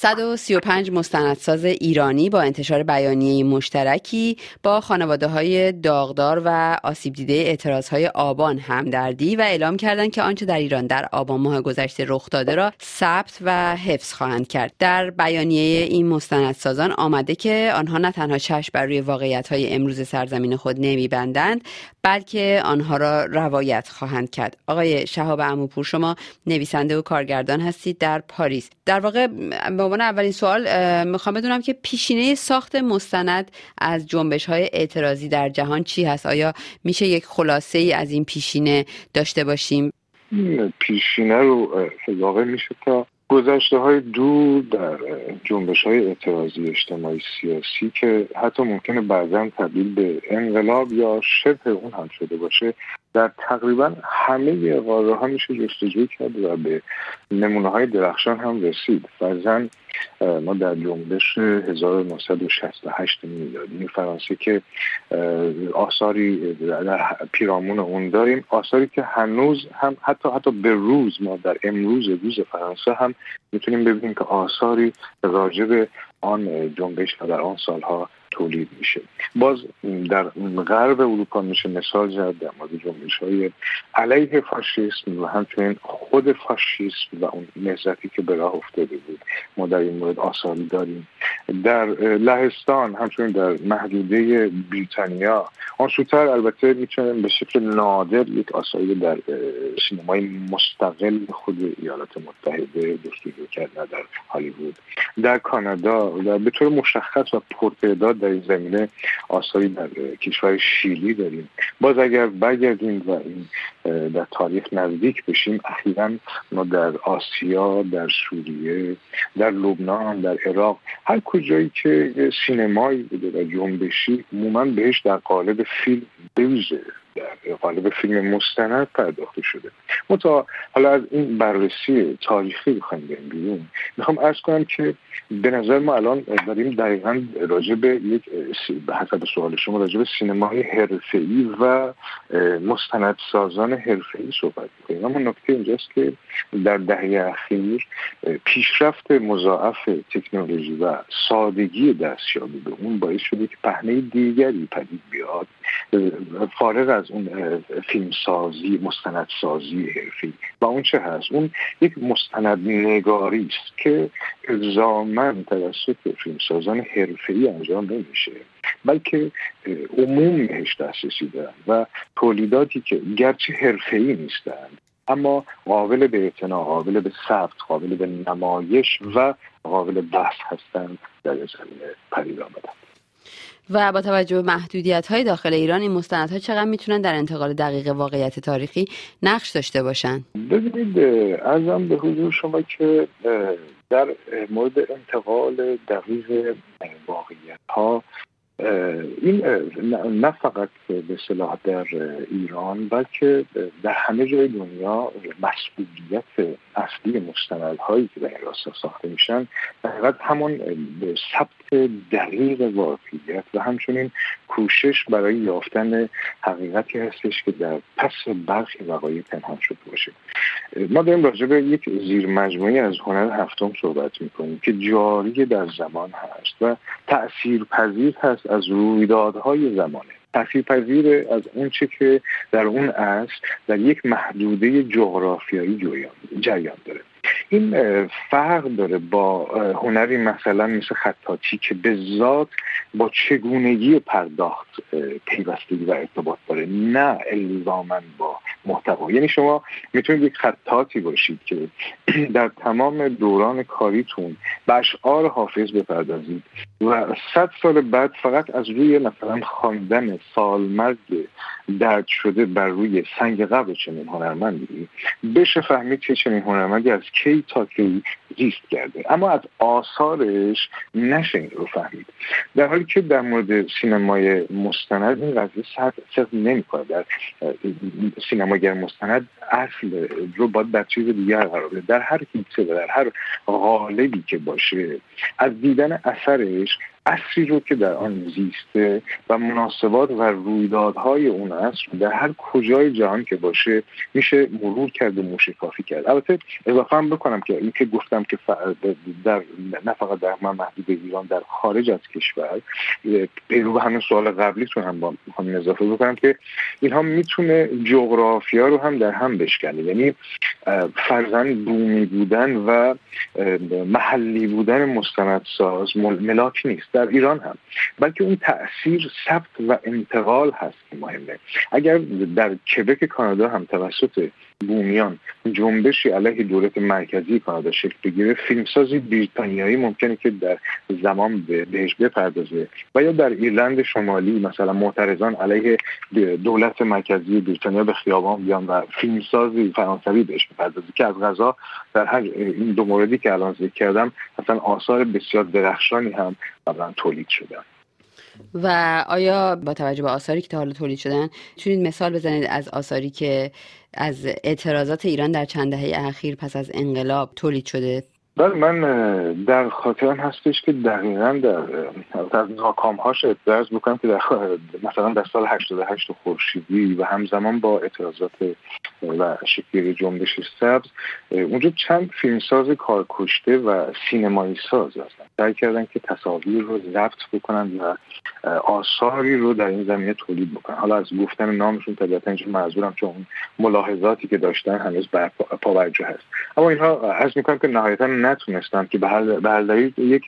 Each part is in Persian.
135 مستندساز ایرانی با انتشار بیانیه مشترکی با خانواده های داغدار و آسیب دیده اعتراض های آبان همدردی و اعلام کردند که آنچه در ایران در آبان ماه گذشته رخ داده را ثبت و حفظ خواهند کرد. در بیانیه این مستندسازان آمده که آنها نه تنها چشم بر روی واقعیت های امروز سرزمین خود نمیبندند بلکه آنها را روایت خواهند کرد. آقای شهاب اموپور شما نویسنده و کارگردان هستید در پاریس. در واقع به عنوان اولین سوال می‌خوام بدونم که پیشینه ساخت مستند از جنبش های اعتراضی در جهان چی هست؟ آیا میشه یک خلاصه ای از این پیشینه داشته باشیم؟ پیشینه رو واقع میشه تا گذشته های دور در جنبش های اعتراضی اجتماعی سیاسی که حتی ممکنه بعضا تبدیل به انقلاب یا شبه اون هم شده باشه در تقریبا همه قاره ها میشه جستجو کرد و به نمونه های درخشان هم رسید. فرزن ما در جنبش 1968 میلادی فرانسه که آثاری در پیرامون اون داریم. آثاری که هنوز هم حتی حتی به روز ما در امروز روز فرانسه هم می‌تونیم ببینیم که آثاری راجع آن جنبش و در آن سالها تولید میشه. باز در غرب اروپا میشه مثال زد در مورد جنبش های علیه فاشیسم و همچنین خود فاشیسم و اون نهزتی که به راه افتاده بود. ما در این مورد آثاری داریم. در لهستان همچنین در محدوده بریتانیا آن سوتر البته می‌تونیم به شکل نادر یک آثاری در سینمای مستقل خود ایالات متحده جستجو کرد در هالیوود. در کانادا و به طور مشخص و پرتعداد در این زمینه آثاری در کشور شیلی داریم. باز اگر برگردیم و این در تاریخ نزدیک بشیم اخیرا ما در آسیا در سوریه در لبنان در عراق هر کجایی که سینمایی بوده و جنبشی عموما بهش در قالب فیلم بویژه در قالب فیلم مستند پرداخته شده. متا حالا از این بررسی تاریخی بخوایم بریم بیرون. می‌خوام ارز کنم که به نظر ما الان داریم دقیقا راجع به یک حسب سوال شما راجع به سینمای حرفه‌ای و مستندسازان حرفه‌ای صحبت می‌کنیم. اما نکته اینجاست که در دهه اخیر پیشرفت مضاعف تکنولوژی و سادگی دستیابی به اون باعث شده که پهنه دیگری پدید بیاد. فارغ از اون فیلمسازی مستندسازی حرفی. و اون چه هست؟ اون یک مستند نگاری است که الزاما توسط فیلمسازان حرفه‌ای انجام نمیشه بلکه عموم بهش دسترسی دارن و تولیداتی که گرچه حرفه‌ای نیستند اما قابل به اعتنا قابل به ثبت قابل به نمایش و قابل بحث هستند در زمینه پدید آمدن. و با توجه به محدودیت های داخل ایران این مستندها چقدر می‌تونن در انتقال دقیق واقعیت تاریخی نقش داشته باشن؟ ببینید ارزم به حضور شما که در مورد انتقال دقیق واقعیت ها این نه فقط به صلاح در ایران بلکه در همه جای دنیا مسئولیت اصلی مستندهایی که در این راستا ساخته میشن فقط همون ثبت دقیق واقعیت و همچنین کوشش برای یافتن حقیقتی هستش که در پس برخی وقایع پنهان شده باشه. ما داریم راجع به یک زیر مجموعی از هنر هفتم صحبت می‌کنیم که جاری در زمان هست و تأثیر پذیر هست از رویدادهای زمانه. پذیر از اونچه که در اون است در یک محدوده جغرافیایی جریان داره. این فرق داره با هنری مثلا مثل خطاطی که به ذات با چگونگی پرداخت پیوستگی و ارتباط داره نه الزاما با محتوا. یعنی شما می‌تونید یک خطاطی باشید که در تمام دوران کاریتون به اشعار حافظ بپردازید. و صد سال بعد فقط از روی مثلا خواندن سالمرگ درد شده بر روی سنگ قبر چنین هنرمندی؟ بشه فهمید که چنین هنرمندی از کی تا کی زیست کرده. اما از آثارش نشه رو فهمید. در حالی که در مورد سینمای مستند این قضیه صدق نمی‌کنه در سینماگر مستند اصل رو باید در چیز دیگر قرار بده. در هر حیطه و در هر غالبی که باشه از دیدن اثرش اصری رو که در آن زیسته و مناسبات و رویدادهای اون اصر در هر کجای جهان که باشه میشه مرور کرد و موشکافی کرد. البته اضافه هم بکنم که این که گفتم که در نه فقط در من محدود ایران در خارج از کشور پیرو همین سوال قبلیتون هم با هم اضافه بکنم که اینها می‌تونه جغرافیا رو هم در هم بشکنه. یعنی فرزن بومی بودن و محلی بودن مستندساز ملاک نیست. در ایران هم. بلکه اون تاثیر ثبت و انتقال هست که مهمه. اگر در کبک کانادا هم توسط بومیان جنبشی علیه دولت مرکزی کانادا شکل بگیره فیلمسازی بریتانیایی ممکنه که در زمان بهش بپردازه. و یا در ایرلند شمالی مثلا معترضان علیه دولت مرکزی بریتانیا به خیابان بیان و فیلمسازی فرانسوی بهش بپردازه که از غذا در هر این دو موردی که الان ذکر کردم مثلا آثار بسیار درخشانی هم قبلا تولید شدن. و آیا با توجه به آثاری که تا حالا تولید شدن می‌تونید مثال بزنید از آثاری که از اعتراضات ایران در چند دهه اخیر پس از انقلاب تولید شده؟ بله من در خاطرم هستش که دقیقا در از ناکامهاش ادرز بکنم که در مثلا در سال 88 خورشیدی و همزمان با اعتراضات و شکلی جنبش سبز اونجا چند فیلمساز کارکشته و سینمایی ساز هستن. سعی کردن که تصاویر رو ضبط بکنن و آثاری رو در این زمینه تولید بکنن. حالا از گفتن نامشون طبیعتا اینجا معذورم چون ملاحظاتی که داشتن هنوز پاورجه هست. اما اینها از می‌کنم که نهایتا نتونستن که به هر دلیل یک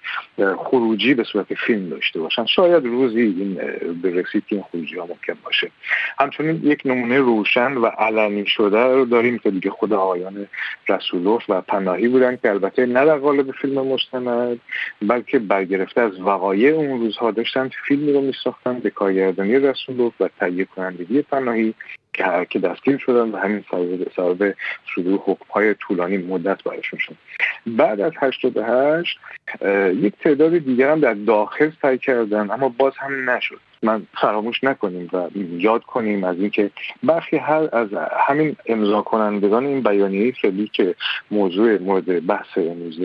خروجی به صورت فیلم داشته باشن. شاید روزی این برسید که این خروجی ها ممکن باشه. همچنین یک نمونه روشن و علنی شده رو داریم که دیگه خود آقایان رسولوف و پناهی بودن که البته نه در قالب فیلم مستند بلکه برگرفته از وقایع اون روزها داشتن فیلمی رو میساختن به کارگردانی رسولوف و تهیه کنندگی پناهی که دستگیر شدن و همین سبب صدور حکم های طولانی مدت برایشون شد بعد از 88 یک تعداد دیگر هم در داخل سعی کردن اما باز هم نشد. من فراموش نکنیم و یاد کنیم از اینکه برخی هر از همین امضا کنندگان این بیانیه فعلی که موضوع مورد بحث امروز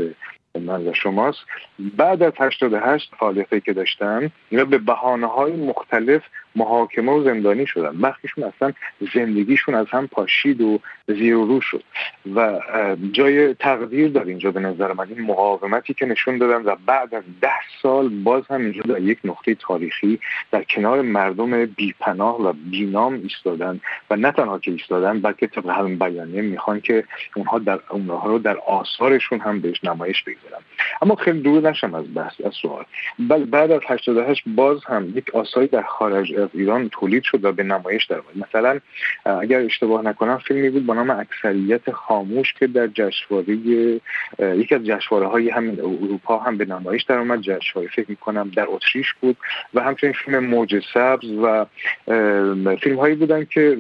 من و شماست. بعد از 88 فعالیتی که داشتن اینا به بحانه های مختلف محاکمه و زندانی شدن. برخیشون اصلا زندگیشون از هم پاشید و زیر و رو شد. و جای تقدیر در اینجا به نظر من. این مقاومتی که نشون دادن و بعد از ده سال باز هم اینجا در یک نقطه تاریخی در کنار مردم بیپناه و بینام ایستادن و نه تنها که ایستادن بلکه طبق همین بیانیه می‌خوان که اونها در اونها رو در آثارشون هم بهش نمایش بگذارن اما خیلی دور نشم از بحث از سوال. بل بعد از 88 باز هم یک آثاری در خارج از ایران تولید شد و به نمایش در مثلا اگر اشتباه نکنم فیلمی بود با نام اکثریت خاموش که در جشنواره یکی از جشنواره های همین اروپا هم به نمایش در اومد جشنواره فکر می‌کنم در اتریش بود و همچنین فیلم موج سبز و فیلم هایی بودن که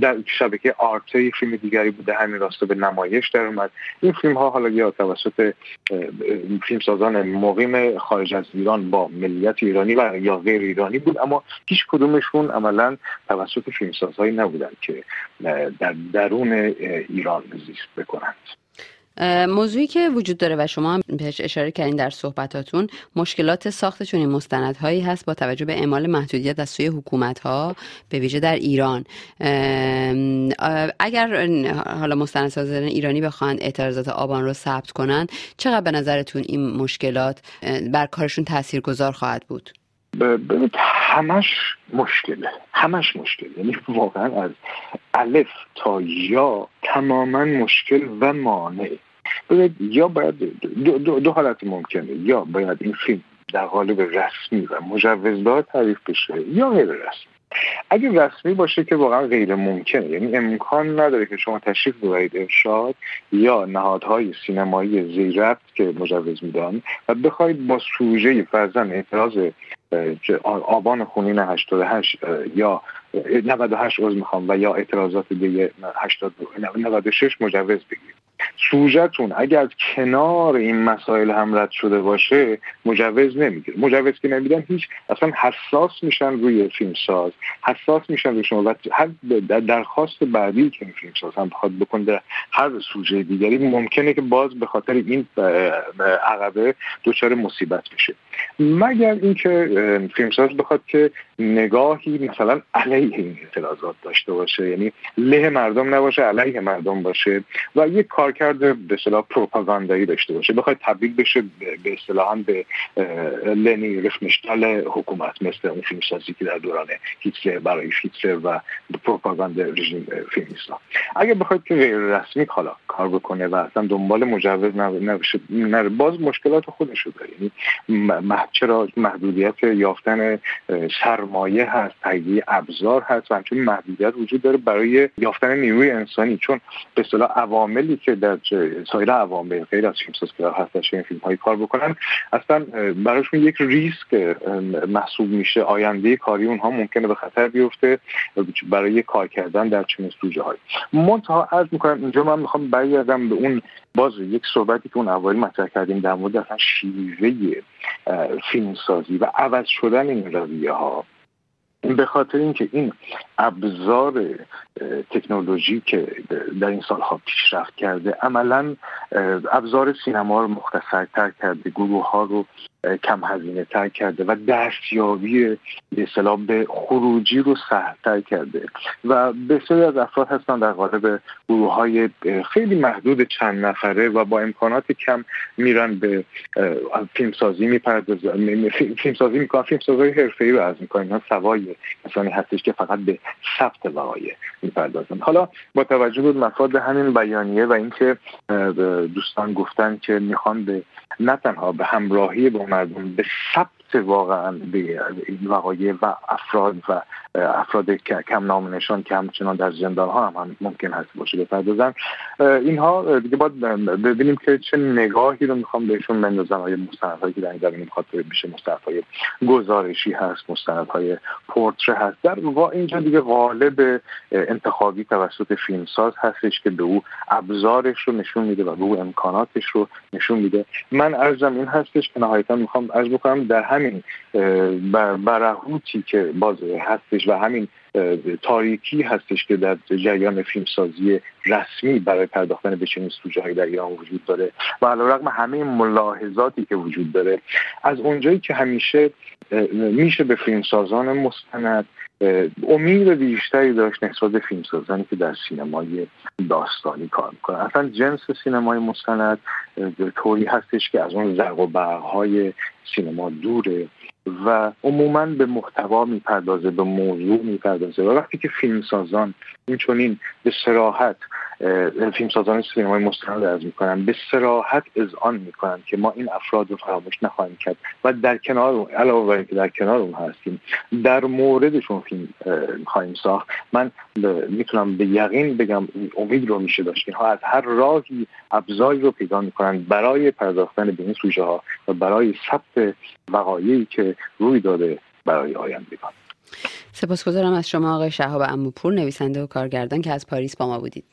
در شبکه آرته فیلم دیگری بوده همین راستا به نمایش در اومد این فیلم ها حالا یا توسط فیلمسازان مقیم خارج از ایران با ملیت ایرانی و یا غیر ایرانی بود اما هیچ کدومشون عملا توسط فیلمسازهایی نبودن که در درون ایران زیست بکنند. موضوعی که وجود داره و شما هم بهش اشاره کردین در صحبتاتون مشکلات ساخت چنین مستندهایی هست با توجه به اعمال محدودیت از سوی حکومت ها به ویژه در ایران. اگر حالا مستندسازان ایرانی بخوان اعتراضات آبان رو ثبت کنن چقدر به نظرتون این مشکلات بر کارشون تاثیرگذار خواهد بود؟ ببینید همش مشکله. همش مشکل یعنی واقعا از الف تا یا تماما مشکل و مانع. ببینید یا باید دو, دو, دو حالت ممکنه. یا باید این فیلم در قالب رسمی و مجوزدار تعریف بشه یا غیر رسمی. اگه رسمی باشه که واقعا غیر ممکنه. یعنی امکان نداره که شما تشریف ببرید ارشاد یا نهادهای سینمایی زیربط که مجوز میدن و بخواید با سوژه فرزن اعتراض آبان خونین 88 یا 98 عضو می‌خوام و یا اعتراضات دیگه 96 مجوز بگیرید سوژتون اگر از کنار این مسائل هم رد شده باشه مجوز نمی‌گیره. مجوز که نمیدن هیچ اصلا حساس میشن روی فیلم ساز حساس میشن روی شما و هر درخواست بعدی که فیلم ساز هم بخواد بکنه در هر سوژه دیگری ممکنه که باز به خاطر این عقبه دچار مصیبت بشه. مگر اینکه فیلمساز بخواد که نگاهی مثلا علیه این اعتراضات داشته باشه یعنی له مردم نباشه علیه مردم باشه و یک کارکرد به اصطلاح پروپاگاندایی داشته باشه. بخواد تبدیل بشه به اصطلاحا به لنی رفمشتال حکومت مثل اون فیلمسازی که در دوران هیتلر برای هیتلر و پروپاگاندا رژیم فیلمیستا اگه بخواد که غیر رسمی حالا کار بکنه و اصلا دنبال مجوز نباشه باز مشکلات خودشو داره. یعنی چرا محدودیت یافتن سرمایه هست تهیه ابزار هست و همچنین محدودیت وجود داره برای یافتن نیروی انسانی. چون به اصطلاح عواملی که در سایر عوامل غیر از فیلمساز که هست این فیلم های کار بکنن اصلا براشون یک ریسک محسوب میشه آینده کاری اونها ممکنه به خطر بیفته برای کار کردن در چنین سوژه های منتها عرض می‌کنم اینجا من می‌خوام برگردم به اون باز یک صحبتی که اون اوایل مطرح کردیم در مورد اصلا شیوه فیلمسازی و عوض شدن این رویه ها به خاطر اینکه این ابزار تکنولوژی که در این سالها پیشرفت کرده عملا ابزار سینما رو مختصرتر کرده گروه ها رو کم هزینه تر کرده و دستیابی به به خروجی رو سهلتر کرده و بسیاری از افراد هستن در قالب گروه های خیلی محدود چند نفره و با امکانات کم میرن به فیلمسازی می‌پردازن فیلمسازی می‌کنن فیلمسازی حرفه‌ای رو از می‌کنن سوای مثلا هستش که فقط به ثبت وقایع می‌پردازن حالا با توجه به مفاد همین بیانیه و اینکه دوستان گفتن که می‌خوان به نه تنها به همراهی با مردم به ثبت واقعا به این وقایع و افراد و افراد کم نام نشان که همچنان در زندان ها هم, هم ممکن هست باشه بپردازن اینها دیگه باید ببینیم که چه نگاهی رو می‌خوام بهشون بندازن آیا مستندهایی که در این زمینه می‌خواد بشه مستندهای گزارشی هست مستندهای پورتره هست. در واقع اینجا دیگه غالب انتخابی توسط فیلمساز هستش که به او ابزارش رو نشون میده و به او امکاناتش رو نشون میده. من ارزم این هستش که نهایتا می‌خوام عرض بکنم در همین برهوتی که باز هستش و همین تاریکی هستش که در جریان فیلمسازی رسمی برای پرداختن به چنین سوژه در ایران وجود داره و علیرغم همه ملاحظاتی که وجود داره. از اونجایی که همیشه میشه به فیلمسازان مستند امید بیشتری داشت نسبت به فیلمسازانی که در سینمای داستانی کار می‌کنن. اصلا جنس سینمای مستند طوری هستش که از اون زرق و برقهای سینما دوره. و عموما به محتوا می‌پردازه به موضوع می‌پردازه. و وقتی که فیلمسازان این چونین به سراحت فیلمسازان سینمای مستند از می‌کنن به سراحت اذعان می‌کنن که ما این افراد رو فراموش نخواهیم کرد و در کنار علاوه بر اینکه در کنار اون هستیم در موردشون فیلم خواهیم ساخت. من می‌تونم به یقین بگم امید رو میشه داشت. اینها از هر راهی ابزاری رو پیدا می‌کنن برای پرداختن به این سوژه ها و برای ثبت وقایعی که روی داده برای آیندگان. سپاسگزارم از شما آقای شهاب اموپور نویسنده و کارگردان که از پاریس با ما بودید.